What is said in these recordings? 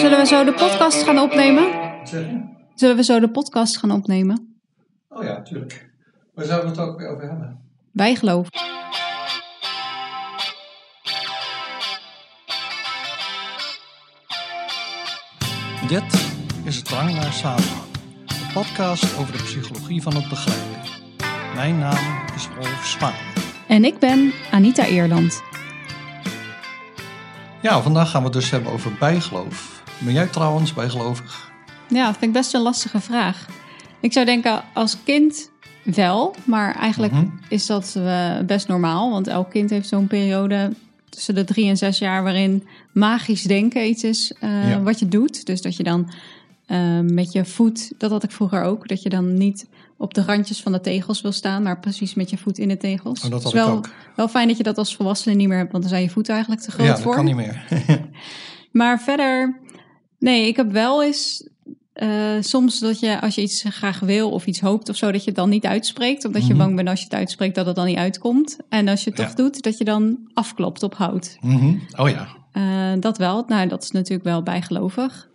Zullen we zo de podcast gaan opnemen? Zullen we zo de podcast gaan opnemen? Oh ja, tuurlijk. Waar zouden we het ook weer over hebben? Bijgeloof. Dit is het Drang naar Samenhang. Een podcast over de psychologie van het begrijpen. Mijn naam is Rolf Spaan. En ik ben Anita Eerland. Ja, vandaag gaan we het dus hebben over bijgeloof. Ben jij trouwens bijgelovig? Ja, dat vind ik best een lastige vraag. Ik zou denken als kind wel, maar eigenlijk Mhm. is dat eh, best normaal. Want elk kind heeft zo'n periode tussen de drie en zes jaar waarin magisch denken iets is eh, Ja. wat je doet. Dus dat je dan eh, met je voet, dat had ik vroeger ook, dat je dan niet op de randjes van de tegels wil staan, maar precies met je voet in de tegels. Oh, dat had is ik wel, ook. wel fijn dat je dat als volwassene niet meer hebt, want dan zijn je voeten eigenlijk te groot Ja, dat voor. kan niet meer. Maar verder, nee, ik heb wel eens eh, soms dat je als je iets graag wil of iets hoopt of zo, dat je het dan niet uitspreekt. Omdat je Mhm. bang bent als je het uitspreekt dat het dan niet uitkomt. En als je het toch doet, dat je dan afklopt op hout. Mhm. Oh ja. Eh, dat wel. Nou, dat is natuurlijk wel bijgelovig.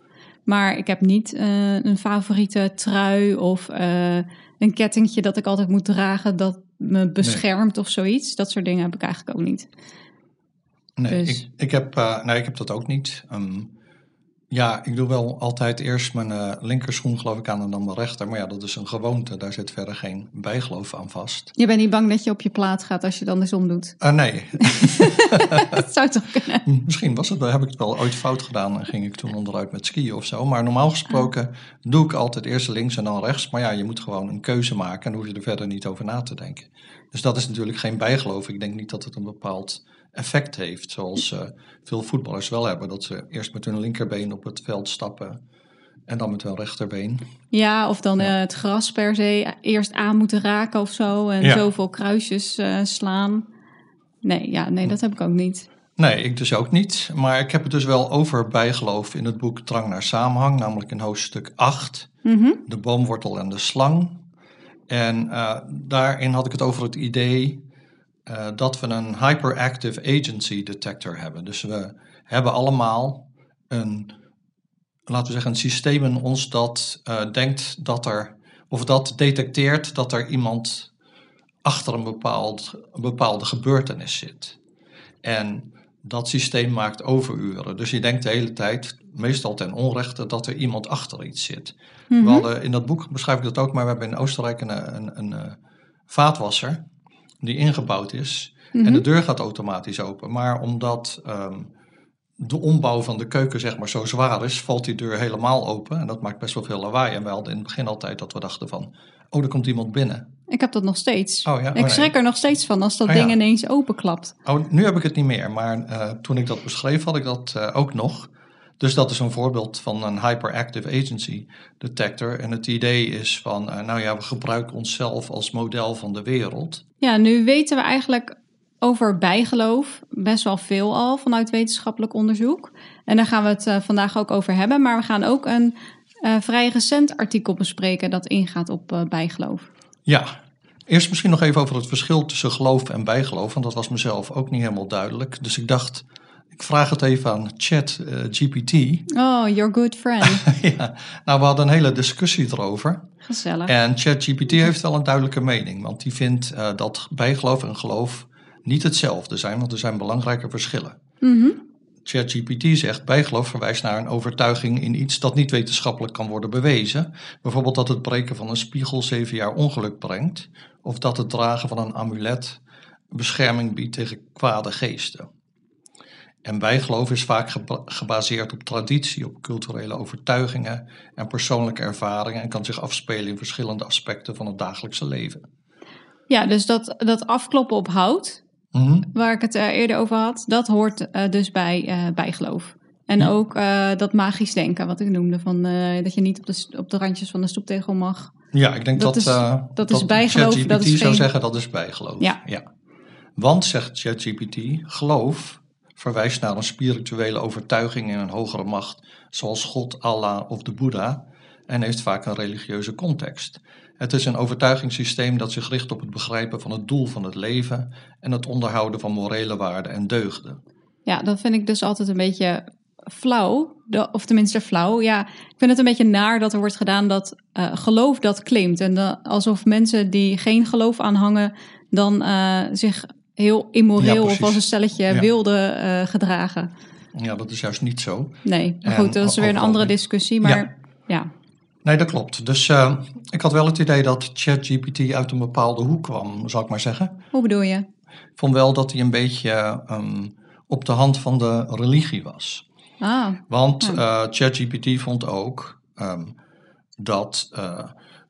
Maar ik heb niet eh, een favoriete trui of een kettingje dat ik altijd moet dragen dat me beschermt of zoiets. Dat soort dingen heb ik eigenlijk ook niet. Nee, Dus- ik, ik, heb, nee, ik heb dat ook niet. Ehm, ja, ik doe wel altijd eerst mijn eh, linkerschoen geloof ik aan en dan mijn rechter. Maar ja, dat is een gewoonte. Daar zit verder geen bijgeloof aan vast. Je bent niet bang dat je op je plaat gaat als je dan eens omdoet. Ah, nee, dat zou toch kunnen? misschien was het, heb ik het wel ooit fout gedaan en ging ik toen onderuit met skiën of zo. Maar normaal gesproken doe ik altijd eerst links en dan rechts. Maar ja, je moet gewoon een keuze maken en hoef je er verder niet over na te denken. Dus dat is natuurlijk geen bijgeloof. Ik denk niet dat het een bepaald effect heeft, zoals eh, veel voetballers wel hebben. Dat ze eerst met hun linkerbeen op het veld stappen en dan met hun rechterbeen. Ja, of dan Ja. eh, het gras per se eerst aan moeten raken of zo. En Ja. zoveel kruisjes eh, slaan. Nee, ja, nee, dat heb ik ook niet. Nee, ik dus ook niet. Maar ik heb het dus wel over bijgeloof in het boek Drang naar Samenhang, namelijk in hoofdstuk 8. Mhm. de boomwortel en de slang. En eh, daarin had ik het over het idee eh, dat we een hyperactive agency detector hebben. Dus we hebben allemaal een, laten we zeggen, een systeem in ons dat eh, denkt dat er, of dat detecteert dat er iemand achter een, bepaald, een bepaalde gebeurtenis zit. En dat systeem maakt overuren. Dus je denkt de hele tijd, meestal ten onrechte, dat er iemand achter iets zit. Mhm. We hadden, in dat boek beschrijf ik dat ook, maar we hebben in Oostenrijk een, een, een, eh, vaatwasser die ingebouwd is. Mhm. En de deur gaat automatisch open. Maar omdat ehm, de ombouw van de keuken zeg maar, zo zwaar is, valt die deur helemaal open. En dat maakt best wel veel lawaai. En wij hadden in het begin altijd dat we dachten van, oh, er komt iemand binnen. Ik heb dat nog steeds. Oh ja, oh, ik nee. schrik er nog steeds van als dat Oh ja. ding ineens openklapt. Oh, nu heb ik het niet meer, maar eh, toen ik dat beschreef had ik dat eh, ook nog. Dus dat is een voorbeeld van een hyperactive agency detector. En het idee is van, eh, nou ja, we gebruiken onszelf als model van de wereld. Ja, nu weten we eigenlijk over bijgeloof best wel veel al vanuit wetenschappelijk onderzoek. En daar gaan we het eh, vandaag ook over hebben. Maar we gaan ook een eh, vrij recent artikel bespreken dat ingaat op bijgeloof. Ja, eerst misschien nog even over het verschil tussen geloof en bijgeloof. Want dat was mezelf ook niet helemaal duidelijk. Dus ik dacht, ik vraag het even aan Chat eh, GPT. Oh, your good friend. ja, nou, we hadden een hele discussie erover. Gezellig. En ChatGPT heeft wel een duidelijke mening, want die vindt eh, dat bijgeloof en geloof niet hetzelfde zijn, want er zijn belangrijke verschillen. Mhm. ChatGPT zegt bijgeloof verwijst naar een overtuiging in iets dat niet wetenschappelijk kan worden bewezen. Bijvoorbeeld dat het breken van een spiegel zeven jaar ongeluk brengt, of dat het dragen van een amulet bescherming biedt tegen kwade geesten. En bijgeloof is vaak geba- gebaseerd op traditie, op culturele overtuigingen en persoonlijke ervaringen en kan zich afspelen in verschillende aspecten van het dagelijkse leven. Ja, dus dat, dat afkloppen op hout, Mhm. waar ik het eh, eerder over had, dat hoort eh, dus bij eh, bijgeloof. En Ja. ook dat magisch denken, wat ik noemde, van, dat je niet op de, op de randjes van de stoeptegel mag. Ja, ik denk Dat dat, is- dat is bijgeloof, ChatGPT dat is zou geen- zeggen dat is bijgeloof. Ja. Want, zegt ChatGPT, geloof verwijst naar een spirituele overtuiging in een hogere macht, zoals God, Allah of de Boeddha, en heeft vaak een religieuze context. Het is een overtuigingssysteem dat zich richt op het begrijpen van het doel van het leven en het onderhouden van morele waarden en deugden. Ja, dat vind ik dus altijd een beetje flauw. of tenminste flauw. Ja, ik vind het een beetje naar dat er wordt gedaan dat eh, geloof dat claimt. En alsof mensen die geen geloof aanhangen, dan eh, zich heel Ja, immoreel of als een stelletje Ja. wilde eh, gedragen. Ja, dat is juist niet zo. Nee, maar En goed, dat is weer een andere discussie. Maar ja, Nee, dat klopt. Dus eh, ik had wel het idee dat ChatGPT uit een bepaalde hoek kwam, zou ik maar zeggen. hoe bedoel je? Ik vond wel dat hij een beetje ehm, op de hand van de religie was. Ah, Want eh, ChatGPT vond ook ehm, dat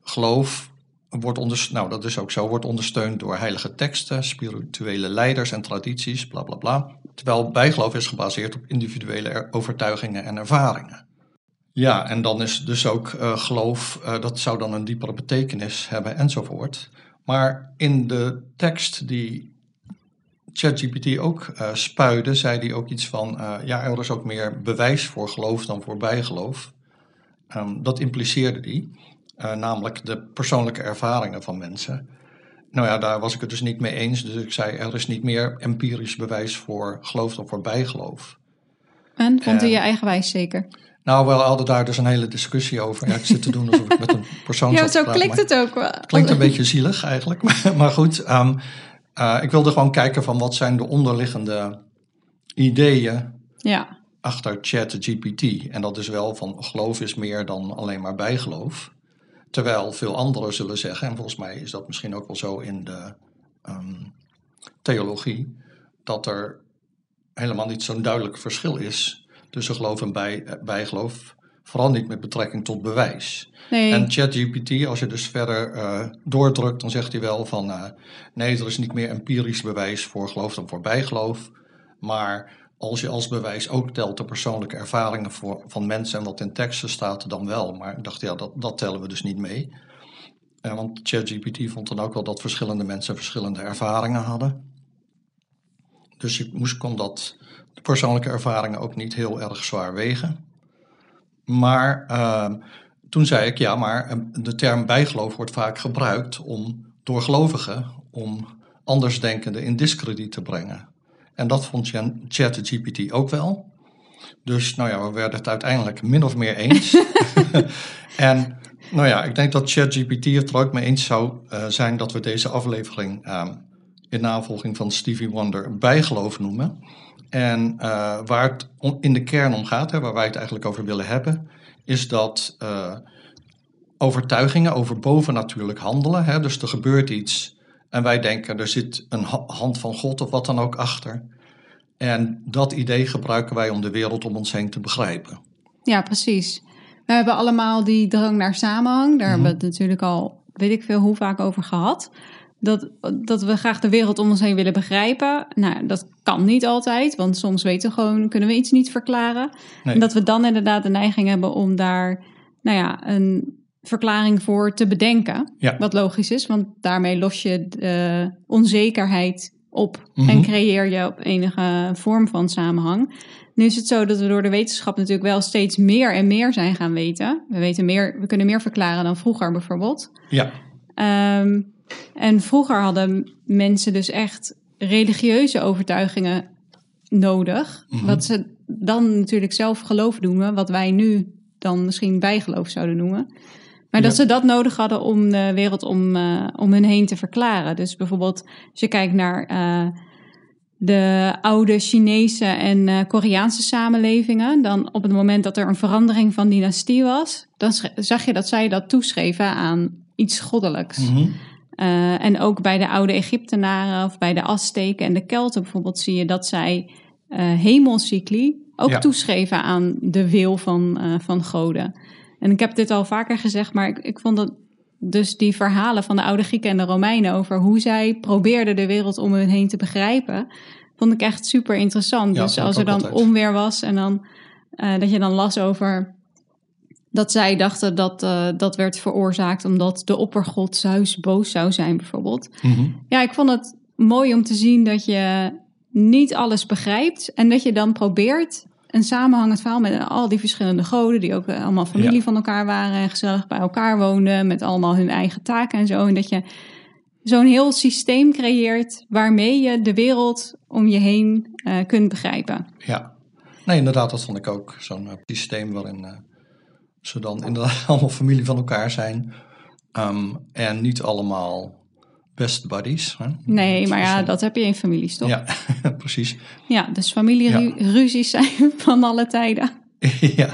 geloof wordt nou dat is ook zo, wordt ondersteund door heilige teksten, spirituele leiders en tradities, bla bla bla. Terwijl bijgeloof is gebaseerd op individuele er- overtuigingen en ervaringen. Ja, en dan is dus ook eh, geloof, eh, dat zou dan een diepere betekenis hebben enzovoort. Maar in de tekst die ChatGPT ook eh spuide, zei hij ook iets van: ja, er is ook meer bewijs voor geloof dan voor bijgeloof. Ehm, dat impliceerde hij, eh, namelijk de persoonlijke ervaringen van mensen. Nou ja, daar was ik het dus niet mee eens. Dus ik zei: er is niet meer empirisch bewijs voor geloof dan voor bijgeloof. en vond u je eigenwijs zeker? Nou, we hadden daar dus een hele discussie over. Ja, ik zit te doen alsof ik met een persoon Ja, zo praten, klinkt het ook wel. Klinkt een beetje zielig eigenlijk, maar, maar goed. ehm, eh, ik wilde gewoon kijken van wat zijn de onderliggende ideeën Ja, achter ChatGPT. En dat is wel van geloof is meer dan alleen maar bijgeloof. Terwijl veel anderen zullen zeggen, en volgens mij is dat misschien ook wel zo in de ehm, theologie, dat er helemaal niet zo'n duidelijk verschil is tussen geloof en bij, eh, bijgeloof. Vooral niet met betrekking tot bewijs. nee. En ChatGPT, als je dus verder eh, doordrukt, dan zegt hij wel van eh, nee, er is niet meer empirisch bewijs voor geloof dan voor bijgeloof. Maar als je als bewijs ook telt de persoonlijke ervaringen voor, van mensen en wat in teksten staat, dan wel. Maar ik dacht, ja, dat, dat tellen we dus niet mee. Eh, want ChatGPT vond dan ook wel dat verschillende mensen verschillende ervaringen hadden. Dus je moest, kon dat, de persoonlijke ervaringen ook niet heel erg zwaar wegen. Maar ehm, toen zei ik, ja, maar eh, de term bijgeloof wordt vaak gebruikt om door gelovigen om andersdenkenden in discrediet te brengen. En dat vond ChatGPT ook wel. Dus nou ja, we werden het uiteindelijk min of meer eens. en nou ja, ik denk dat ChatGPT het er ook mee eens zou eh, zijn dat we deze aflevering ehm, in navolging van Stevie Wonder bijgeloof noemen. En eh, waar het om- in de kern om gaat, hè, waar wij het eigenlijk over willen hebben, is dat eh, overtuigingen over bovennatuurlijk handelen. Hè, dus er gebeurt iets en wij denken er zit een ha- hand van God of wat dan ook achter. En dat idee gebruiken wij om de wereld om ons heen te begrijpen. Ja, precies. We hebben allemaal die drang naar samenhang. Daar hebben we het natuurlijk al, weet ik veel, hoe vaak over gehad. Dat, dat we graag de wereld om ons heen willen begrijpen. Nou, dat kan niet altijd, want soms weten we gewoon, kunnen we iets niet verklaren. Nee. En dat we dan inderdaad de neiging hebben om daar, nou ja, een verklaring voor te bedenken. Ja. Wat logisch is, want daarmee los je de onzekerheid op Mhm. en creëer je op enige vorm van samenhang. Nu is het zo dat we door de wetenschap natuurlijk wel steeds meer en meer zijn gaan weten. We, weten meer, we kunnen meer verklaren dan vroeger bijvoorbeeld. Ja, Ehm, en vroeger hadden mensen dus echt religieuze overtuigingen nodig. Mhm. Wat ze dan natuurlijk zelf geloof noemen, wat wij nu dan misschien bijgeloof zouden noemen. Maar dat Ja. ze dat nodig hadden om de wereld om, eh, om hen heen te verklaren. Dus bijvoorbeeld als je kijkt naar eh, de oude Chinese en eh, Koreaanse samenlevingen, dan op het moment dat er een verandering van dynastie was, dan zag je dat zij dat toeschreven aan iets goddelijks. mhm. En ook bij de oude Egyptenaren of bij de Azteken en de Kelten bijvoorbeeld zie je dat zij hemelcycli ook Ja. toeschreven aan de wil van, van goden. En ik heb dit al vaker gezegd, maar ik, ik vond dat dus die verhalen van de oude Grieken en de Romeinen over hoe zij probeerden de wereld om hen heen te begrijpen, vond ik echt super interessant. Ja, dus als er dan altijd. onweer was en dan eh, dat je dan las over dat zij dachten dat eh, dat werd veroorzaakt omdat de oppergod Zeus boos zou zijn, bijvoorbeeld. Mhm. Ja, ik vond het mooi om te zien dat je niet alles begrijpt en dat je dan probeert een samenhangend verhaal met al die verschillende goden, die ook eh, allemaal familie Ja. van elkaar waren en gezellig bij elkaar woonden, met allemaal hun eigen taken en zo. En dat je zo'n heel systeem creëert waarmee je de wereld om je heen eh, kunt begrijpen. ja. Nee, inderdaad, dat vond ik ook. Zo'n eh, systeem waarin ze dan inderdaad allemaal familie van elkaar zijn. Ehm, en niet allemaal best buddies. Hè? Nee, maar ja, dat heb je in families, toch? Ja, precies. Ja, dus familieruzies zijn van alle tijden. ja.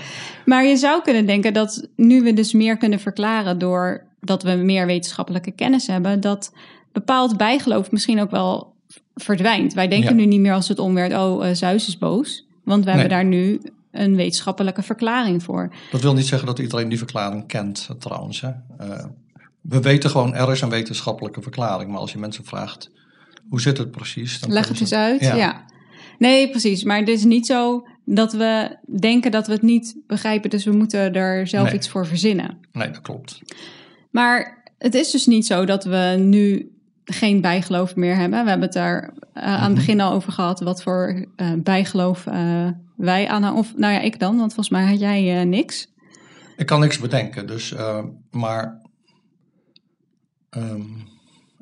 Maar je zou kunnen denken dat nu we dus meer kunnen verklaren door dat we meer wetenschappelijke kennis hebben, dat bepaald bijgeloof misschien ook wel verdwijnt. Wij denken Ja. nu niet meer als het onweert, oh, eh, Zeus is boos. Want we hebben daar nu een wetenschappelijke verklaring voor. Dat wil niet zeggen dat iedereen die verklaring kent, trouwens. Hè. Eh, we weten gewoon, er is een wetenschappelijke verklaring. Maar als je mensen vraagt, hoe zit het precies? Dan Leg het eens uit. Ja. Ja. Nee, precies. Maar het is niet zo dat we denken dat we het niet begrijpen. Dus we moeten er zelf Nee. iets voor verzinnen. Nee, dat klopt. Maar het is dus niet zo dat we nu geen bijgeloof meer hebben. We hebben het daar eh, aan het Mhm. begin al over gehad. Wat voor eh, bijgeloof eh, wij aan. Of nou ja, ik dan. Want volgens mij had jij niks. Ik kan niks bedenken, dus, maar ehm,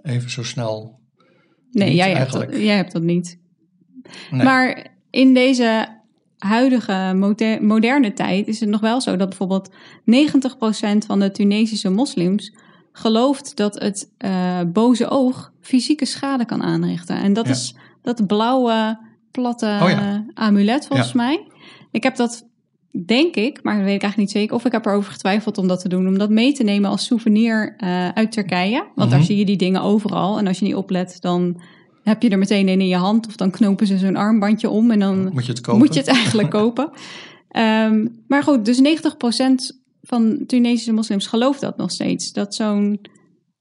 even zo snel. Nee, jij hebt, dat, jij hebt dat niet. Nee. Maar in deze huidige moder- moderne tijd is het nog wel zo dat bijvoorbeeld 90% van de Tunesische moslims gelooft dat het eh, boze oog fysieke schade kan aanrichten. En dat Ja. is dat blauwe, platte Oh ja. amulet volgens Ja. mij. Ik heb dat, denk ik, maar dat weet ik eigenlijk niet zeker. Of ik heb erover getwijfeld om dat te doen. Om dat mee te nemen als souvenir eh, uit Turkije. Want daar Mhm. zie je die dingen overal. En als je niet oplet, dan heb je er meteen een in je hand. Of dan knopen ze zo'n armbandje om en dan Moet je het kopen? moet je het eigenlijk kopen. Ehm, maar goed, dus 90% van Tunesische moslims gelooft dat nog steeds. Dat zo'n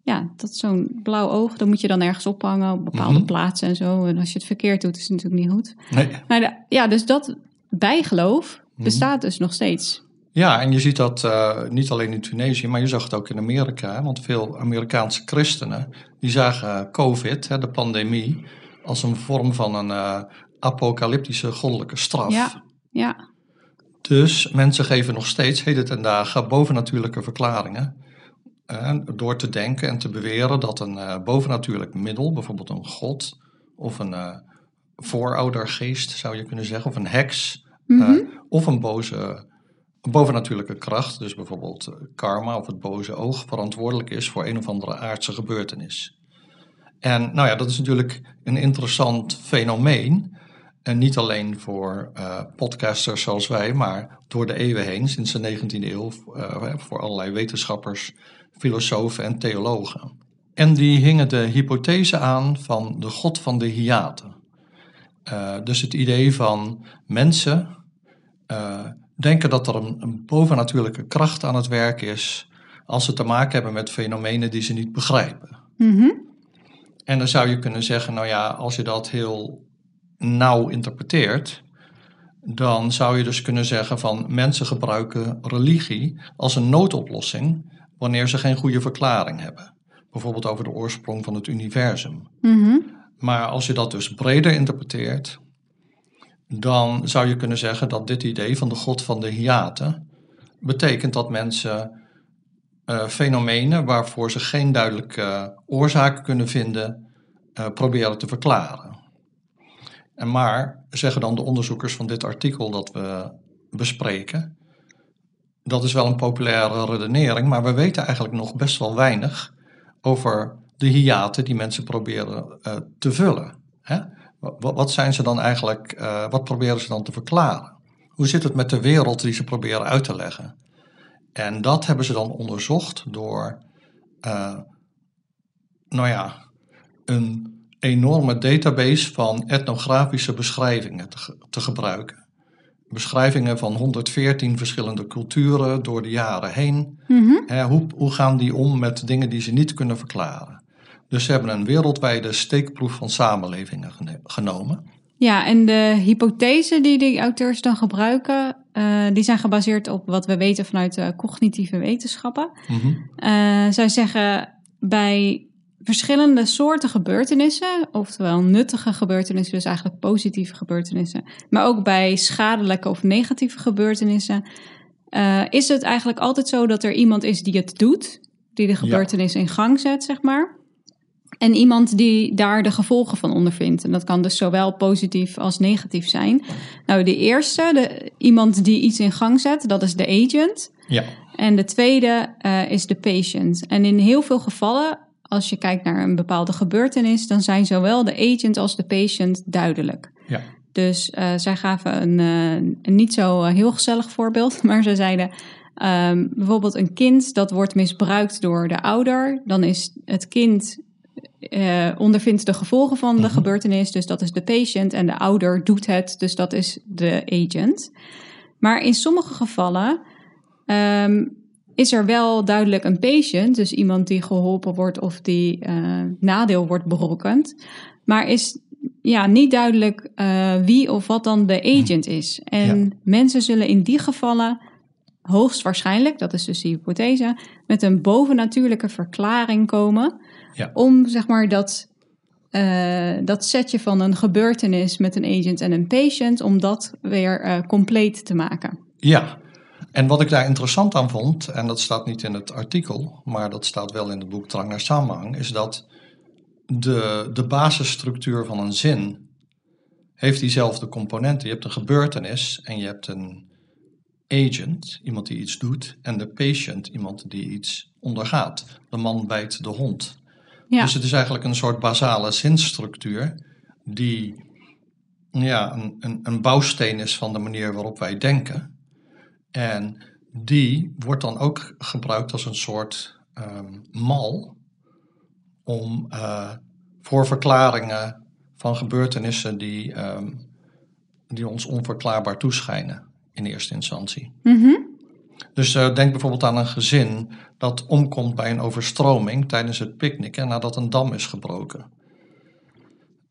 ja, dat zo'n blauw oog, dat moet je dan ergens ophangen op bepaalde Mhm. plaatsen en zo. En als je het verkeerd doet, is het natuurlijk niet goed. Nee. Maar de- ja, dus dat bijgeloof. Bestaat dus nog steeds. Ja, en je ziet dat eh, niet alleen in Tunesië, maar je zag het ook in Amerika. hè, Want veel Amerikaanse christenen, die zagen COVID, hè, de pandemie, als een vorm van een eh, apocalyptische goddelijke straf. Ja, ja, Dus mensen geven nog steeds heden ten dagen bovennatuurlijke verklaringen. door te denken en te beweren dat een eh, bovennatuurlijk middel, bijvoorbeeld een god of een vooroudergeest zou je kunnen zeggen, of een heks, Mhm. Of een boze een bovennatuurlijke kracht, dus bijvoorbeeld eh, karma of het boze oog, verantwoordelijk is voor een of andere aardse gebeurtenis. En nou ja, dat is natuurlijk een interessant fenomeen. En niet alleen voor eh, podcasters zoals wij, maar door de eeuwen heen, sinds de 19e eeuw, eh, voor allerlei wetenschappers, filosofen en theologen. En die hingen de hypothese aan van de god van de hiaten. Dus het idee van mensen eh, denken dat er een, een bovennatuurlijke kracht aan het werk is als ze te maken hebben met fenomenen die ze niet begrijpen. Mhm. En dan zou je kunnen zeggen, nou ja, als je dat heel nauw interpreteert, dan zou je dus kunnen zeggen van mensen gebruiken religie als een noodoplossing wanneer ze geen goede verklaring hebben. Bijvoorbeeld over de oorsprong van het universum. Mhm. Maar als je dat dus breder interpreteert, dan zou je kunnen zeggen dat dit idee van de god van de hiaten betekent dat mensen eh, fenomenen waarvoor ze geen duidelijke oorzaak kunnen vinden, eh, proberen te verklaren. En maar, zeggen dan de onderzoekers van dit artikel dat we bespreken, dat is wel een populaire redenering, maar we weten eigenlijk nog best wel weinig over de hiaten die mensen proberen eh, te vullen. Hè? Wat, wat zijn ze dan eigenlijk, eh, wat proberen ze dan te verklaren? Hoe zit het met de wereld die ze proberen uit te leggen? En dat hebben ze dan onderzocht door, eh, nou ja, een enorme database van etnografische beschrijvingen te, ge- te gebruiken. Beschrijvingen van 114 verschillende culturen door de jaren heen. Mhm. Hoe, hoe gaan die om met dingen die ze niet kunnen verklaren? Dus ze hebben een wereldwijde steekproef van samenlevingen genomen. Ja, en de hypothesen die die auteurs dan gebruiken, eh, die zijn gebaseerd op wat we weten vanuit de cognitieve wetenschappen. Mhm. Eh, zij zeggen bij verschillende soorten gebeurtenissen, oftewel nuttige gebeurtenissen, dus eigenlijk positieve gebeurtenissen, maar ook bij schadelijke of negatieve gebeurtenissen, eh, is het eigenlijk altijd zo dat er iemand is die het doet, die de gebeurtenis in gang zet, zeg maar. En iemand die daar de gevolgen van ondervindt. En dat kan dus zowel positief als negatief zijn. Nou, de eerste, de, iemand die iets in gang zet, dat is de agent. Ja. En de tweede uh, is de patient. En in heel veel gevallen, als je kijkt naar een bepaalde gebeurtenis, dan zijn zowel de agent als de patient duidelijk. Ja. Dus uh, zij gaven een, uh, een, niet zo heel gezellig voorbeeld, maar ze zeiden um, bijvoorbeeld een kind dat wordt misbruikt door de ouder, dan is het kind uh, ondervindt de gevolgen van de mm -hmm. gebeurtenis, dus dat is de patient, en de ouder doet het, dus dat is de agent. Maar in sommige gevallen um, is er wel duidelijk een patient, dus iemand die geholpen wordt of die uh, nadeel wordt berokkend, maar is ja, niet duidelijk uh, wie of wat dan de agent is. En ja. mensen zullen in die gevallen hoogstwaarschijnlijk, dat is dus die hypothese, met een bovennatuurlijke verklaring komen. Ja. Om zeg maar dat, uh, dat setje van een gebeurtenis met een agent en een patient, om dat weer uh, compleet te maken. Ja, en wat ik daar interessant aan vond, en dat staat niet in het artikel, maar dat staat wel in het boek Drang naar Samenhang, is dat de, de basisstructuur van een zin heeft diezelfde componenten. Je hebt een gebeurtenis en je hebt een agent, iemand die iets doet, en de patient, iemand die iets ondergaat. De man bijt de hond. Ja. Dus het is eigenlijk een soort basale zinstructuur die ja, een, een, een bouwsteen is van de manier waarop wij denken. En die wordt dan ook gebruikt als een soort um, mal om uh, voor verklaringen van gebeurtenissen die, um, die ons onverklaarbaar toeschijnen in eerste instantie. Mm -hmm. Dus uh, denk bijvoorbeeld aan een gezin dat omkomt bij een overstroming tijdens het picknicken nadat een dam is gebroken.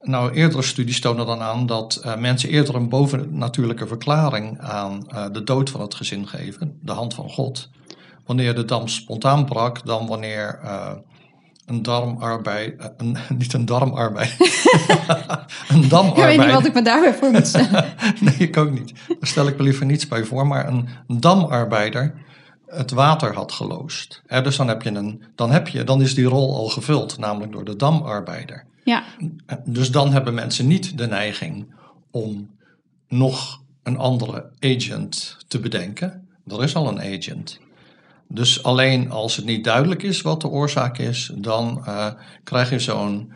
Nou, eerdere studies tonen dan aan dat uh, mensen eerder een bovennatuurlijke verklaring aan uh, de dood van het gezin geven, de hand van God, wanneer de dam spontaan brak, dan wanneer een darmarbeid, een, niet een darmarbeid, een damarbeid. Ik weet niet wat ik me daarbij voor moet stellen. nee, ik ook niet. Daar stel ik me liever niets bij voor, maar een, damarbeider het water had geloosd. He, dus dan heb, je een, dan heb je, dan is die rol al gevuld, namelijk door de damarbeider. Ja. Dus dan hebben mensen niet de neiging om nog een andere agent te bedenken. Er is al een agent. Dus alleen als het niet duidelijk is wat de oorzaak is, dan uh, krijg je zo'n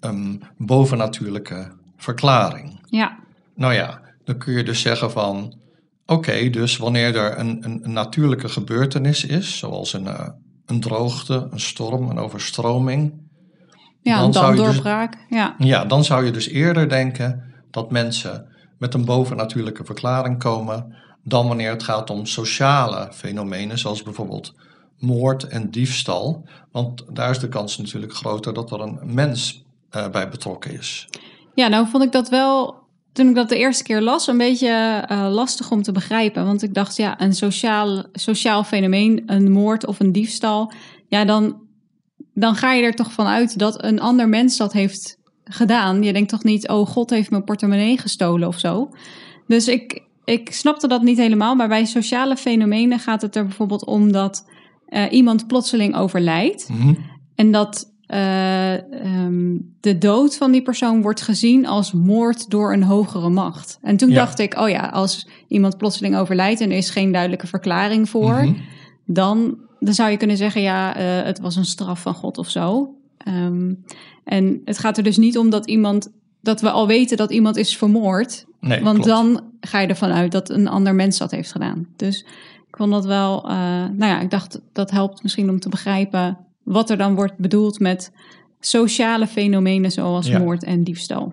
um, bovennatuurlijke verklaring. Ja. Nou ja, dan kun je dus zeggen van, oké, okay, dus wanneer er een, een, een, natuurlijke gebeurtenis is, zoals een, uh, een droogte, een storm, een overstroming. Ja, een damdoorbraak. Dus, ja. ja, dan zou je dus eerder denken dat mensen met een bovennatuurlijke verklaring komen dan wanneer het gaat om sociale fenomenen, zoals bijvoorbeeld moord en diefstal. Want daar is de kans natuurlijk groter dat er een mens uh, bij betrokken is. Ja, nou vond ik dat wel, toen ik dat de eerste keer las, een beetje uh, lastig om te begrijpen. Want ik dacht, ja, een sociaal, sociaal fenomeen, een moord of een diefstal, ja, dan, dan ga je er toch van uit dat een ander mens dat heeft gedaan. Je denkt toch niet, oh, God heeft mijn portemonnee gestolen of zo. Dus ik, ik snapte dat niet helemaal, maar bij sociale fenomenen gaat het er bijvoorbeeld om dat uh, iemand plotseling overlijdt. Mm -hmm. En dat uh, um, de dood van die persoon wordt gezien als moord door een hogere macht. En toen Ja. dacht ik, oh ja, als iemand plotseling overlijdt en er is geen duidelijke verklaring voor, Mhm. dan, dan zou je kunnen zeggen, ja, uh, het was een straf van God of zo. Um, en het gaat er dus niet om dat iemand, dat we al weten dat iemand is vermoord. Nee, Want klopt. dan ga je ervan uit dat een ander mens dat heeft gedaan. Dus ik vond dat wel, uh, nou ja, ik dacht dat helpt misschien om te begrijpen wat er dan wordt bedoeld met sociale fenomenen zoals Ja. moord en diefstal.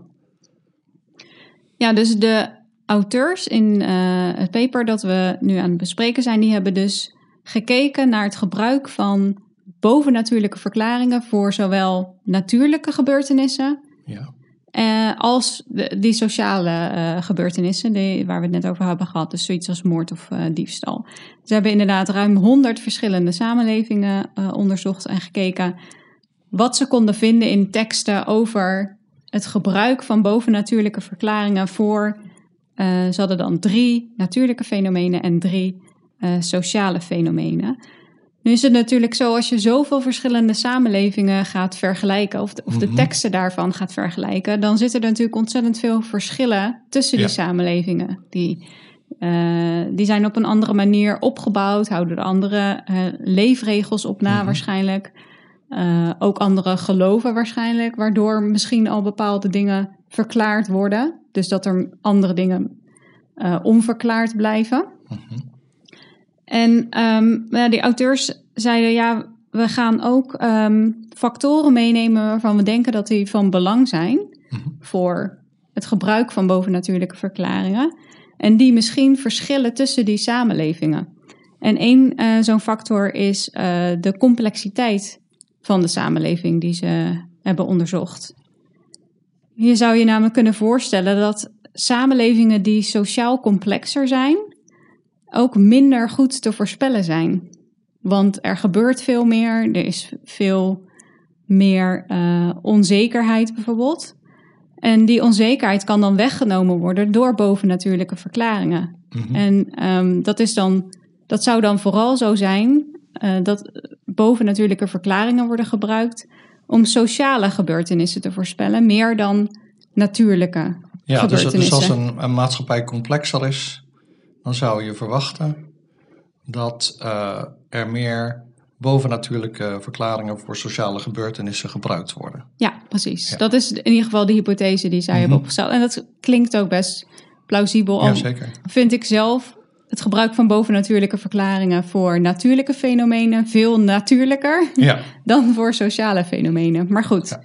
Ja, dus de auteurs in uh, het paper dat we nu aan het bespreken zijn, die hebben dus gekeken naar het gebruik van bovennatuurlijke verklaringen voor zowel natuurlijke gebeurtenissen Ja. Uh, als die sociale uh, gebeurtenissen die, waar we het net over hebben gehad. Dus zoiets als moord of uh, diefstal. Ze hebben inderdaad ruim 100 verschillende samenlevingen onderzocht en gekeken wat ze konden vinden in teksten over het gebruik van bovennatuurlijke verklaringen voor. Ze hadden dan drie natuurlijke fenomenen en drie sociale fenomenen. Nu is het natuurlijk zo, als je zoveel verschillende samenlevingen gaat vergelijken, of de, of de Mhm. teksten daarvan gaat vergelijken, dan zitten er natuurlijk ontzettend veel verschillen tussen die samenlevingen. Die, eh, die zijn op een andere manier opgebouwd, houden er andere eh, leefregels op na Mhm. waarschijnlijk. Eh, ook andere geloven waarschijnlijk, waardoor misschien al bepaalde dingen verklaard worden. Dus dat er andere dingen onverklaard blijven. Mhm. En ehm, ja, die auteurs zeiden, ja, we gaan ook ehm, factoren meenemen waarvan we denken dat die van belang zijn Mhm. voor het gebruik van bovennatuurlijke verklaringen. En die misschien verschillen tussen die samenlevingen. En één eh, zo'n factor is eh, de complexiteit van de samenleving die ze hebben onderzocht. Je zou je namelijk kunnen voorstellen dat samenlevingen die sociaal complexer zijn, ook minder goed te voorspellen zijn. Want er gebeurt veel meer, er is veel meer eh, onzekerheid bijvoorbeeld. En die onzekerheid kan dan weggenomen worden door bovennatuurlijke verklaringen. Mhm. En ehm, dat, is dan, dat zou dan vooral zo zijn eh, dat bovennatuurlijke verklaringen worden gebruikt om sociale gebeurtenissen te voorspellen, meer dan natuurlijke Ja, dus, dus gebeurtenissen. als een, een maatschappij complexer is, dan zou je verwachten dat eh, er meer bovennatuurlijke verklaringen voor sociale gebeurtenissen gebruikt worden. Ja, precies. Ja. Dat is in ieder geval de hypothese die zij Mhm. hebben opgesteld. En dat klinkt ook best plausibel. Al Jazeker. vind ik zelf het gebruik van bovennatuurlijke verklaringen voor natuurlijke fenomenen veel natuurlijker Ja, dan voor sociale fenomenen. Maar goed. Ja.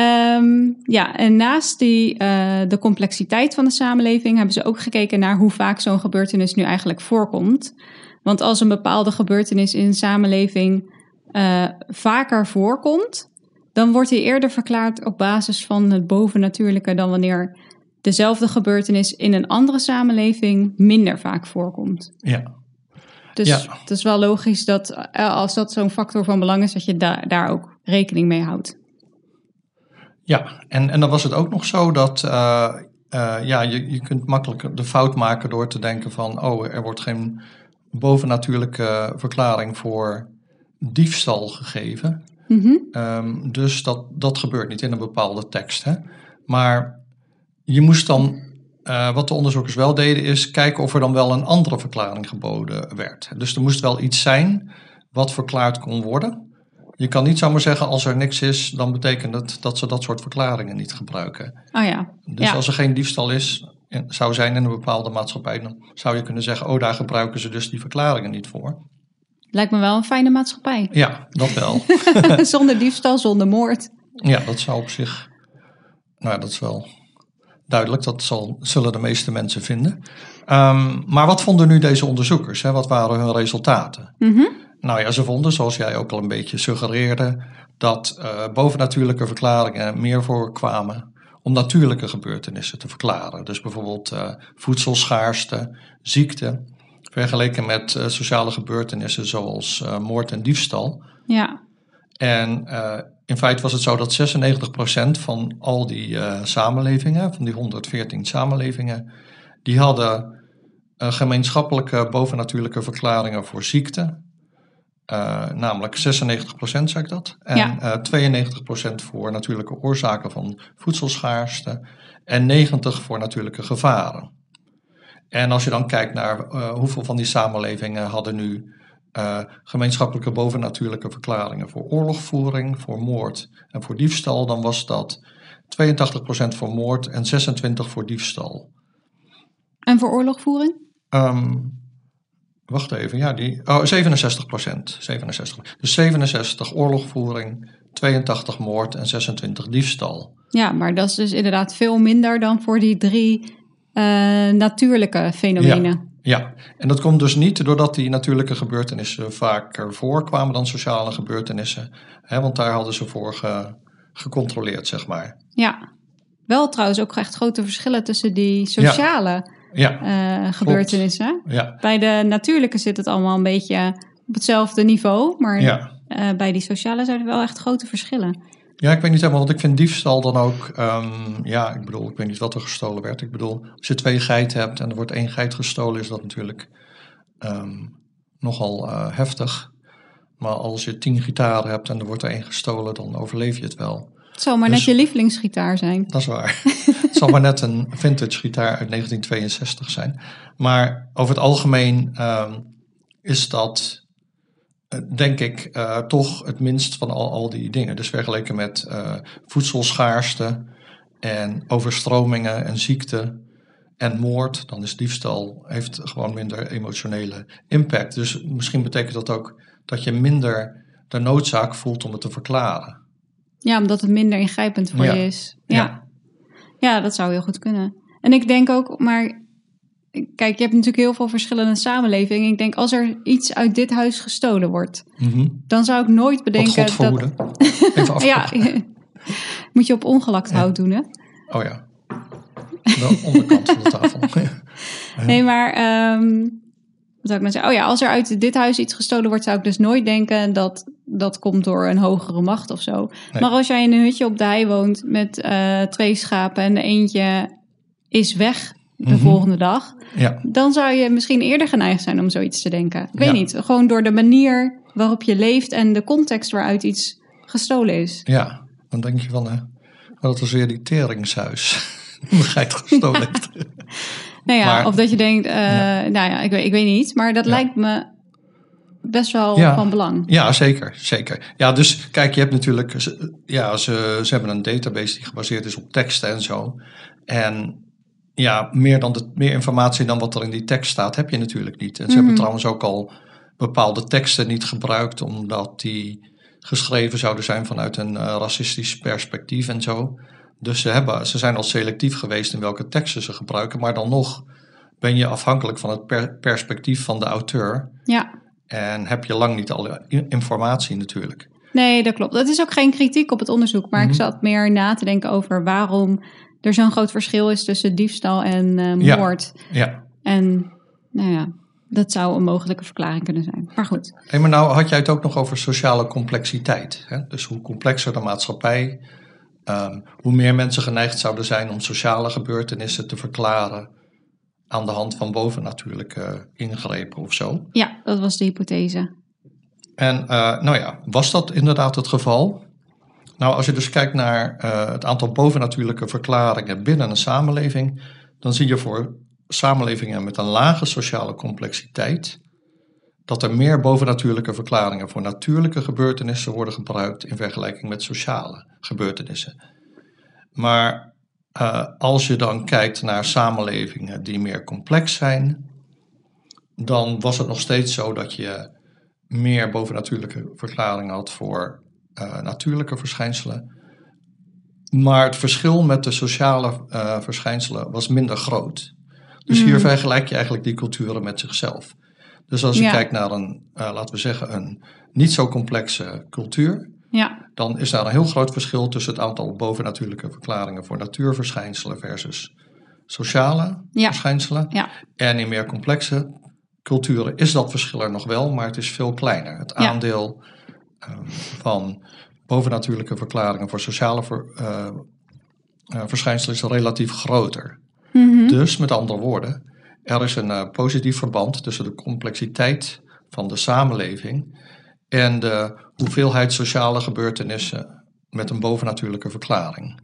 Ja, ja en naast die, eh, de complexiteit van de samenleving hebben ze ook gekeken naar hoe vaak zo'n gebeurtenis nu eigenlijk voorkomt. Want als een bepaalde gebeurtenis in een samenleving eh, vaker voorkomt, dan wordt die eerder verklaard op basis van het bovennatuurlijke dan wanneer dezelfde gebeurtenis in een andere samenleving minder vaak voorkomt. ja. Dus Ja. het is wel logisch dat eh, als dat zo'n factor van belang is, dat je da- daar ook rekening mee houdt. Ja, en, en dan was het ook nog zo dat eh, eh, ja, je, je kunt makkelijk de fout maken door te denken van, oh, er wordt geen bovennatuurlijke verklaring voor diefstal gegeven. Mhm. Ehm, dus dat, dat gebeurt niet in een bepaalde tekst. Hè? Maar je moest dan, eh, wat de onderzoekers wel deden, is kijken of er dan wel een andere verklaring geboden werd. Dus er moest wel iets zijn wat verklaard kon worden. Je kan niet zomaar zeggen, als er niks is, dan betekent het dat ze dat soort verklaringen niet gebruiken. Oh ja, Dus Ja. als er geen diefstal is, zou zijn in een bepaalde maatschappij, dan zou je kunnen zeggen, oh, daar gebruiken ze dus die verklaringen niet voor. lijkt me wel een fijne maatschappij. Ja, dat wel. zonder diefstal, zonder moord. Ja, dat zou op zich. Nou, ja, dat is wel duidelijk. Dat zal, zullen de meeste mensen vinden. Ehm, maar wat vonden nu deze onderzoekers? Hè? Wat waren hun resultaten? Mhm. Nou ja, ze vonden, zoals jij ook al een beetje suggereerde, dat eh, bovennatuurlijke verklaringen meer voorkwamen om natuurlijke gebeurtenissen te verklaren. Dus bijvoorbeeld eh, voedselschaarste, ziekte, vergeleken met eh, sociale gebeurtenissen zoals moord en diefstal. Ja, En in feite was het zo dat 96% van al die samenlevingen, van die 114 samenlevingen, die hadden gemeenschappelijke bovennatuurlijke verklaringen voor ziekte. Eh, namelijk 96% zei ik dat. En Ja. eh 92% voor natuurlijke oorzaken van voedselschaarste. En 90% voor natuurlijke gevaren. En als je dan kijkt naar eh, hoeveel van die samenlevingen hadden nu gemeenschappelijke bovennatuurlijke verklaringen voor oorlogvoering, voor moord en voor diefstal, dan was dat 82% voor moord en 26% voor diefstal. en voor oorlogvoering? Ehm, wacht even, ja, die. Oh, 67% 67. Dus 67 oorlogvoering, 82 moord en 26 diefstal. Ja, maar dat is dus inderdaad veel minder dan voor die drie eh, natuurlijke fenomenen. Ja, en dat komt dus niet doordat die natuurlijke gebeurtenissen vaker voorkwamen dan sociale gebeurtenissen. Hè, want daar hadden ze voor ge- gecontroleerd, zeg maar. Ja. Wel trouwens ook echt grote verschillen tussen die sociale Ja, eh, gebeurtenissen. ja, Bij de natuurlijke zit het allemaal een beetje op hetzelfde niveau, maar ja. eh, bij die sociale zijn er wel echt grote verschillen. Ja, ik weet niet helemaal, want ik vind diefstal dan ook, ehm, ja, ik bedoel, ik weet niet wat er gestolen werd. Ik bedoel, als je twee geiten hebt en er wordt één geit gestolen, is dat natuurlijk ehm, nogal eh, heftig. Maar als je tien gitaren hebt en er wordt er één gestolen, dan overleef je het wel. Het zal maar Dus- net je lievelingsgitaar zijn. Dat is waar. het zal maar net een vintage gitaar uit 1962 zijn. Maar over het algemeen ehm, is dat, eh, denk ik, eh, toch het minst van al, al die dingen. Dus vergeleken met eh, voedselschaarste en overstromingen en ziekte en moord, dan is diefstal heeft gewoon minder emotionele impact. Dus misschien betekent dat ook dat je minder de noodzaak voelt om het te verklaren. Ja, omdat het minder ingrijpend voor Ja. je is. Ja. Ja. ja. dat zou heel goed kunnen. En ik denk ook, maar kijk, je hebt natuurlijk heel veel verschillende samenlevingen. Ik denk, als er iets uit dit huis gestolen wordt, Mhm. dan zou ik nooit bedenken dat. Even. Ja, moet je op ongelakt hout doen, hè? Oh ja. De onderkant van de tafel. Nee, maar ehm, zou ik zeggen? Oh ja, als er uit dit huis iets gestolen wordt, zou ik dus nooit denken dat dat komt door een hogere macht of zo. Nee. Maar als jij in een hutje op de hei woont met eh, twee schapen en de eentje is weg de Mhm. volgende dag, Ja, dan zou je misschien eerder geneigd zijn om zoiets te denken. Ik weet Ja. niet, gewoon door de manier waarop je leeft en de context waaruit iets gestolen is. ja. Dan denk je van, hè, dat was weer die teringshuis. Geit gestolen heeft. Nou ja, Maar- of dat je denkt, eh, Ja. nou ja, ik weet, ik weet niet, maar dat Ja. lijkt me best wel Ja. van belang. Ja, zeker, zeker. Ja, dus kijk, je hebt natuurlijk, ja, ze, ze hebben een database die gebaseerd is op teksten en zo. En ja, meer, dan de, meer informatie dan wat er in die tekst staat, heb je natuurlijk niet. En ze Mhm. hebben trouwens ook al bepaalde teksten niet gebruikt, omdat die geschreven zouden zijn vanuit een eh, racistisch perspectief en zo. Dus ze, hebben, ze zijn al selectief geweest in welke teksten ze gebruiken, maar dan nog ben je afhankelijk van het per- perspectief van de auteur. Ja, En heb je lang niet alle informatie natuurlijk. nee, dat klopt. Dat is ook geen kritiek op het onderzoek, maar ik Mhm. zat meer na te denken over waarom er zo'n groot verschil is tussen diefstal en eh, Ja. moord. Ja. En nou ja, dat zou een mogelijke verklaring kunnen zijn. Maar goed, Hey, maar nou had jij het ook nog over sociale complexiteit. Hè? Dus hoe complexer de maatschappij, ehm, hoe meer mensen geneigd zouden zijn om sociale gebeurtenissen te verklaren aan de hand van bovennatuurlijke ingrepen of zo. ja, dat was de hypothese. En eh, nou ja, was dat inderdaad het geval? Nou, als je dus kijkt naar eh, het aantal bovennatuurlijke verklaringen binnen een samenleving, dan zie je voor samenlevingen met een lage sociale complexiteit dat er meer bovennatuurlijke verklaringen voor natuurlijke gebeurtenissen worden gebruikt in vergelijking met sociale gebeurtenissen. Maar eh, als je dan kijkt naar samenlevingen die meer complex zijn, dan was het nog steeds zo dat je meer bovennatuurlijke verklaringen had voor eh, natuurlijke verschijnselen. Maar het verschil met de sociale eh, verschijnselen was minder groot. Dus hier Mm. vergelijk je eigenlijk die culturen met zichzelf. Dus als je Ja. kijkt naar een, eh, laten we zeggen, een niet zo complexe cultuur, Ja, dan is daar een heel groot verschil tussen het aantal bovennatuurlijke verklaringen voor natuurverschijnselen versus sociale Ja. verschijnselen. ja, En in meer complexe culturen is dat verschil er nog wel, maar het is veel kleiner. Het aandeel ehm, van bovennatuurlijke verklaringen voor sociale ver- eh, eh, verschijnselen is relatief groter. Mhm. Dus met andere woorden, er is een eh, positief verband tussen de complexiteit van de samenleving en de hoeveelheid sociale gebeurtenissen met een bovennatuurlijke verklaring.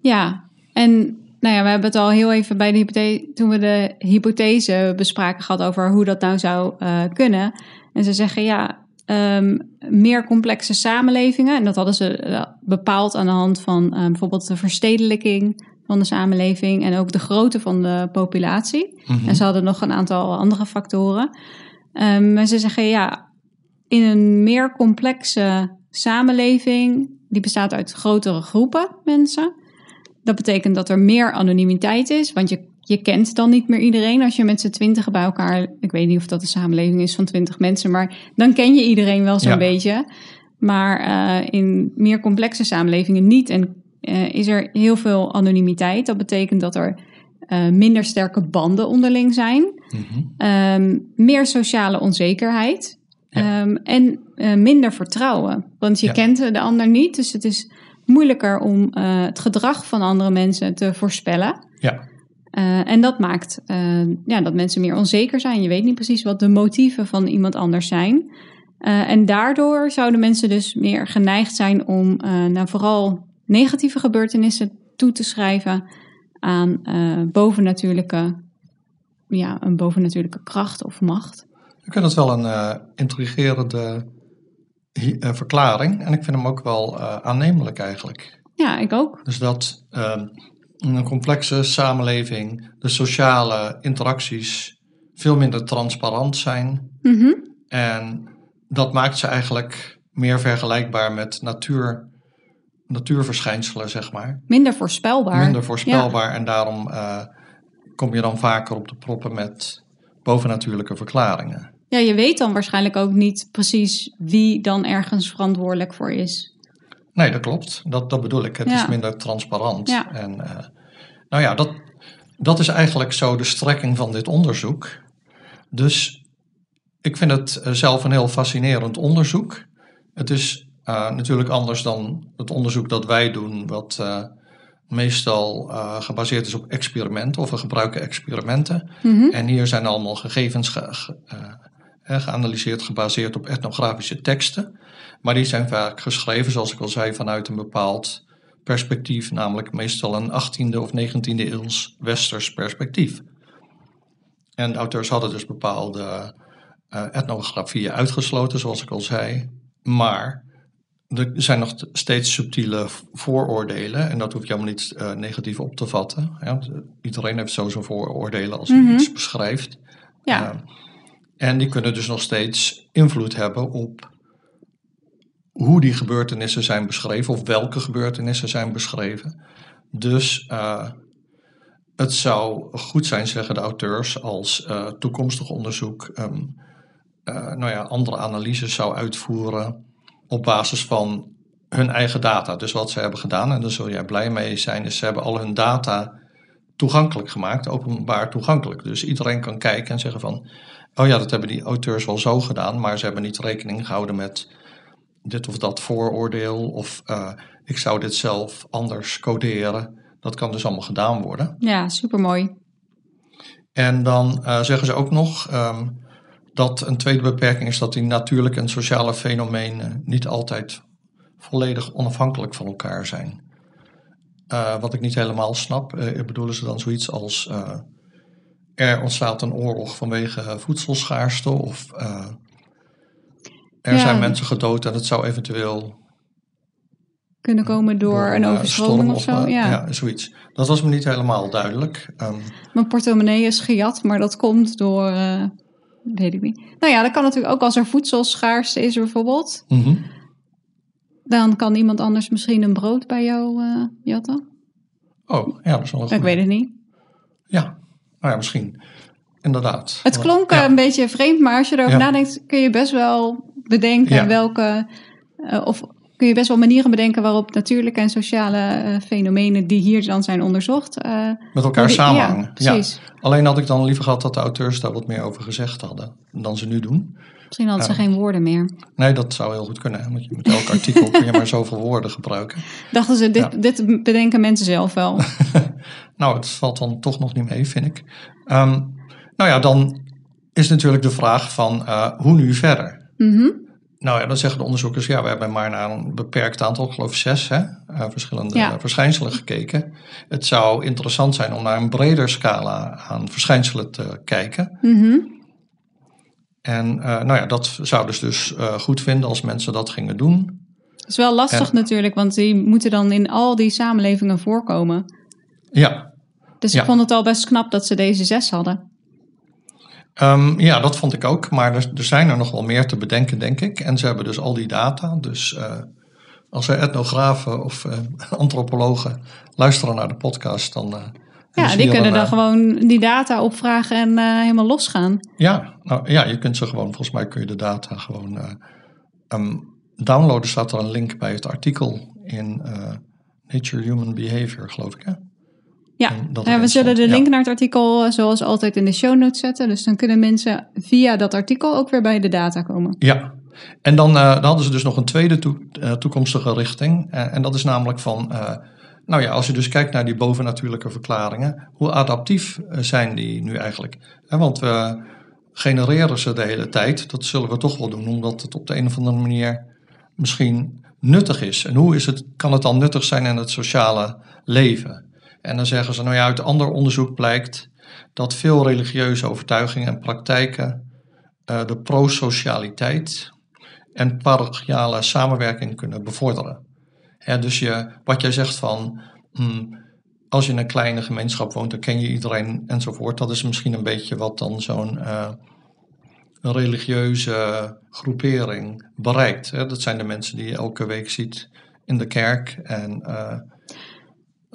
ja. En nou ja, we hebben het al heel even bij de hypothese, toen we de hypothese bespraken gehad over hoe dat nou zou eh, kunnen. En ze zeggen ja, ehm, meer complexe samenlevingen. En dat hadden ze eh, bepaald aan de hand van bijvoorbeeld de verstedelijking van de samenleving en ook de grootte van de populatie. Mhm. En ze hadden nog een aantal andere factoren. Ehm, maar ze zeggen ja, in een meer complexe samenleving, die bestaat uit grotere groepen mensen. Dat betekent dat er meer anonimiteit is, want je, je kent dan niet meer iedereen als je met z'n twintigen bij elkaar. Ik weet niet of dat een samenleving is van twintig mensen, maar dan ken je iedereen wel zo'n Ja. beetje. Maar eh, in meer complexe samenlevingen niet. En eh, is er heel veel anonimiteit. Dat betekent dat er eh, minder sterke banden onderling zijn. Mhm. Ehm, meer sociale onzekerheid. Ja. Ehm, en eh, minder vertrouwen. Want je Ja. kent de ander niet. Dus het is moeilijker om het gedrag van andere mensen te voorspellen. Ja, en dat maakt eh, ja, dat mensen meer onzeker zijn. Je weet niet precies wat de motieven van iemand anders zijn. En daardoor zouden mensen dus meer geneigd zijn om nou, vooral negatieve gebeurtenissen toe te schrijven aan uh, bovennatuurlijke, ja, een bovennatuurlijke kracht of macht. Ik vind het wel een intrigerende verklaring en ik vind hem ook wel aannemelijk eigenlijk. Ja, ik ook. Dus dat ehm, in een complexe samenleving de sociale interacties veel minder transparant zijn. Mm -hmm. En dat maakt ze eigenlijk meer vergelijkbaar met natuur, natuurverschijnselen, zeg maar. Minder voorspelbaar. Minder voorspelbaar. Ja. En daarom uh, kom je dan vaker op de proppen met bovennatuurlijke verklaringen. Ja, je weet dan waarschijnlijk ook niet precies wie dan ergens verantwoordelijk voor is. Nee, dat klopt. Dat, dat bedoel ik. Het ja. is minder transparant. Ja. En uh, nou ja, dat, dat is eigenlijk zo de strekking van dit onderzoek. Dus ik vind het uh, zelf een heel fascinerend onderzoek. Het is uh, natuurlijk anders dan het onderzoek dat wij doen, wat meestal gebaseerd is op experimenten of we gebruiken experimenten. Mm -hmm. En hier zijn allemaal gegevens ge, ge, geanalyseerd gebaseerd op etnografische teksten. Maar die zijn vaak geschreven, zoals ik al zei, vanuit een bepaald perspectief, namelijk meestal een 18e of 19e eeuws westers perspectief. En de auteurs hadden dus bepaalde etnografieën uitgesloten, zoals ik al zei. Maar er zijn nog steeds subtiele vooroordelen. En dat hoef je helemaal niet uh, negatief op te vatten. Ja, iedereen heeft zo zijn vooroordelen als hij Mhm. iets beschrijft. Ja. Uh, en die kunnen dus nog steeds invloed hebben op hoe die gebeurtenissen zijn beschreven of welke gebeurtenissen zijn beschreven. Dus uh, het zou goed zijn, zeggen de auteurs, als toekomstig onderzoek um, uh, nou ja, andere analyses zou uitvoeren op basis van hun eigen data. Dus wat ze hebben gedaan, en daar zul jij blij mee zijn, is ze hebben al hun data toegankelijk gemaakt, openbaar toegankelijk. Dus iedereen kan kijken en zeggen van, oh ja, dat hebben die auteurs wel zo gedaan, maar ze hebben niet rekening gehouden met dit of dat vooroordeel, of uh, ik zou dit zelf anders coderen. Dat kan dus allemaal gedaan worden. Ja, supermooi. En dan uh, zeggen ze ook nog um, dat een tweede beperking is dat die natuurlijke en sociale fenomenen niet altijd volledig onafhankelijk van elkaar zijn. Uh, wat ik niet helemaal snap, uh, bedoelen ze dan zoiets als uh, er ontstaat een oorlog vanwege voedselschaarste of er ja. zijn mensen gedood en het zou eventueel kunnen komen door, door een overstroming of, of zo. Ja. ja. zoiets. Dat was me niet helemaal duidelijk. Um, Mijn portemonnee is gejat, maar dat komt door, weet ik niet. Nou ja, dat kan natuurlijk ook als er voedselschaarste is bijvoorbeeld. Mm -hmm. Dan kan iemand anders misschien een brood bij jou uh, jatten. Oh, ja, dat is wel een Ik weet het niet. Ja, nou ja, misschien. Inderdaad. Het klonk ja. een beetje vreemd, maar als je erover ja. nadenkt, kun je best wel bedenken welke. Uh, of kun je best wel manieren bedenken waarop natuurlijke en sociale uh, fenomenen die hier dan zijn onderzocht. Uh, Met elkaar die, samenhangen. Ja, precies. Alleen had ik dan liever gehad dat de auteurs daar wat meer over gezegd hadden dan ze nu doen. Misschien hadden ze geen woorden meer. Nee, dat zou heel goed kunnen. Want je met elk artikel kun je maar zoveel woorden gebruiken. Dachten ze, dit, dit bedenken mensen zelf wel. nou, het valt dan toch nog niet mee, vind ik. Um, nou ja, dan is natuurlijk de vraag van uh, hoe nu verder? Mm -hmm. Nou ja, dan zeggen de onderzoekers, ja, we hebben maar naar een beperkt aantal, ik geloof zes, hè, uh, verschillende ja. verschijnselen gekeken. Het zou interessant zijn om naar een breder scala aan verschijnselen te kijken. Mm -hmm. En uh, nou ja, dat zouden ze dus goed vinden als mensen dat gingen doen. Het is wel lastig en, natuurlijk, want die moeten dan in al die samenlevingen voorkomen. Ja. Dus ik vond het al best knap dat ze deze zes hadden. Um, ja, dat vond ik ook. Maar er, er, zijn er nog wel meer te bedenken, denk ik. En ze hebben dus al die data. Dus uh, als er etnografen of uh, antropologen luisteren naar de podcast, dan. Uh, ja, die kunnen dan gewoon die data opvragen en helemaal losgaan. Ja, nou, ja, je kunt ze gewoon, volgens mij kun je de data gewoon um, downloaden. Staat er een link bij het artikel in Nature Human Behavior, geloof ik. Hè? Ja, ja we zullen de link ja. naar het artikel zoals altijd in de show notes zetten. Dus dan kunnen mensen via dat artikel ook weer bij de data komen. Ja, en dan, uh, dan hadden ze dus nog een tweede uh, toekomstige richting. Uh, en dat is namelijk van, nou ja, als je dus kijkt naar die bovennatuurlijke verklaringen, hoe adaptief zijn die nu eigenlijk? want we, genereren ze de hele tijd. Dat zullen we toch wel doen, omdat het op de een of andere manier misschien nuttig is. En hoe is het, kan het dan nuttig zijn in het sociale leven? En dan zeggen ze, nou ja, uit ander onderzoek blijkt dat veel religieuze overtuigingen en praktijken uh, de prosocialiteit en parochiale samenwerking kunnen bevorderen. dus je, wat jij zegt van, hmm, als je in een kleine gemeenschap woont, dan ken je iedereen enzovoort. Dat is misschien een beetje wat dan zo'n uh, religieuze groepering bereikt. Hè? Dat zijn de mensen die je elke week ziet in de kerk en uh,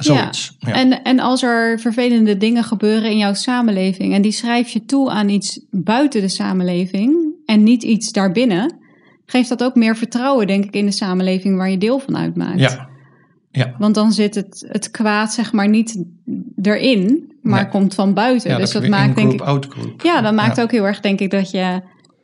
zoiets. Ja. En, en als er vervelende dingen gebeuren in jouw samenleving en die schrijf je toe aan iets buiten de samenleving en niet iets daarbinnen, geeft dat ook meer vertrouwen, denk ik, in de samenleving waar je deel van uitmaakt. Ja. Ja. Want dan zit het, het kwaad, zeg maar, niet erin, maar komt van buiten. Ja, dus dat, dat maakt, denk ik. Ja, dat maakt ook heel erg, denk ik, dat je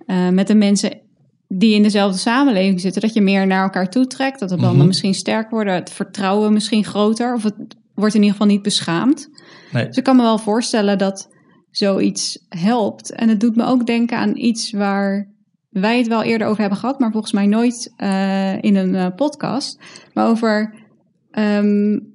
uh, met de mensen die in dezelfde samenleving zitten, dat je meer naar elkaar toe trekt. Dat de banden Mhm. misschien sterker worden, het vertrouwen misschien groter, of het wordt in ieder geval niet beschaamd. Nee. Dus ik kan me wel voorstellen dat zoiets helpt. En het doet me ook denken aan iets waar wij het wel eerder over hebben gehad, maar volgens mij nooit uh, in een uh, podcast. Maar over um,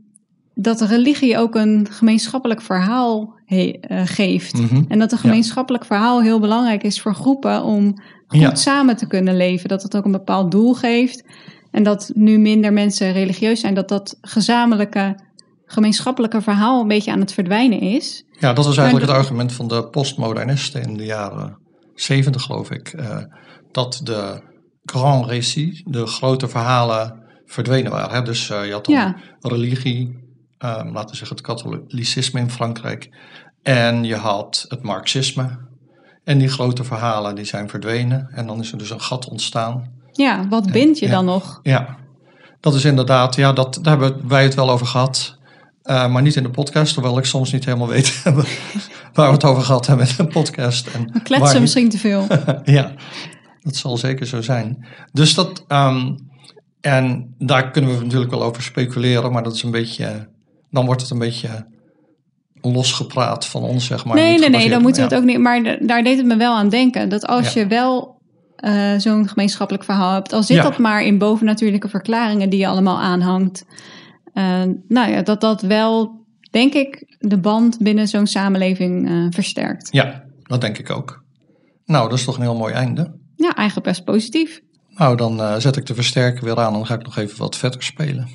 dat de religie ook een gemeenschappelijk verhaal he, uh, geeft. Mm -hmm. En dat een gemeenschappelijk ja. verhaal heel belangrijk is voor groepen om goed Ja. samen te kunnen leven. Dat het ook een bepaald doel geeft. En dat nu minder mensen religieus zijn, dat dat gezamenlijke, gemeenschappelijke verhaal een beetje aan het verdwijnen is. Ja, dat was eigenlijk het argument van de postmodernisten in de jaren zeventig, geloof ik. Uh, dat de grand récit, de grote verhalen, verdwenen waren. Hè? Dus uh, je had dan Ja. religie, um, laten we zeggen het katholicisme in Frankrijk. En je had het marxisme. En die grote verhalen die zijn verdwenen. En dan is er dus een gat ontstaan. Ja, wat bind je dan nog? Ja, dat is inderdaad, ja, dat, daar hebben wij het wel over gehad. Uh, maar niet in de podcast, hoewel ik soms niet helemaal weet waar we het over gehad hebben in de podcast. En We kletsen misschien te veel. ja, dat zal zeker zo zijn. Dus dat, um, en daar kunnen we natuurlijk wel over speculeren, maar dat is een beetje, dan wordt het een beetje losgepraat van ons, zeg maar. nee, nee, nee, dan moeten we ja. het ook niet. Maar daar deed het me wel aan denken. Dat als Ja. je wel eh, zo'n gemeenschappelijk verhaal hebt, al zit Ja. dat maar in bovennatuurlijke verklaringen die je allemaal aanhangt. eh, nou ja, dat dat wel, denk ik, de band binnen zo'n samenleving eh, versterkt. Ja, dat denk ik ook. Nou, dat is toch een heel mooi einde. Ja, eigenlijk best positief. Nou, dan zet ik de versterker weer aan en dan ga ik nog even wat verder spelen.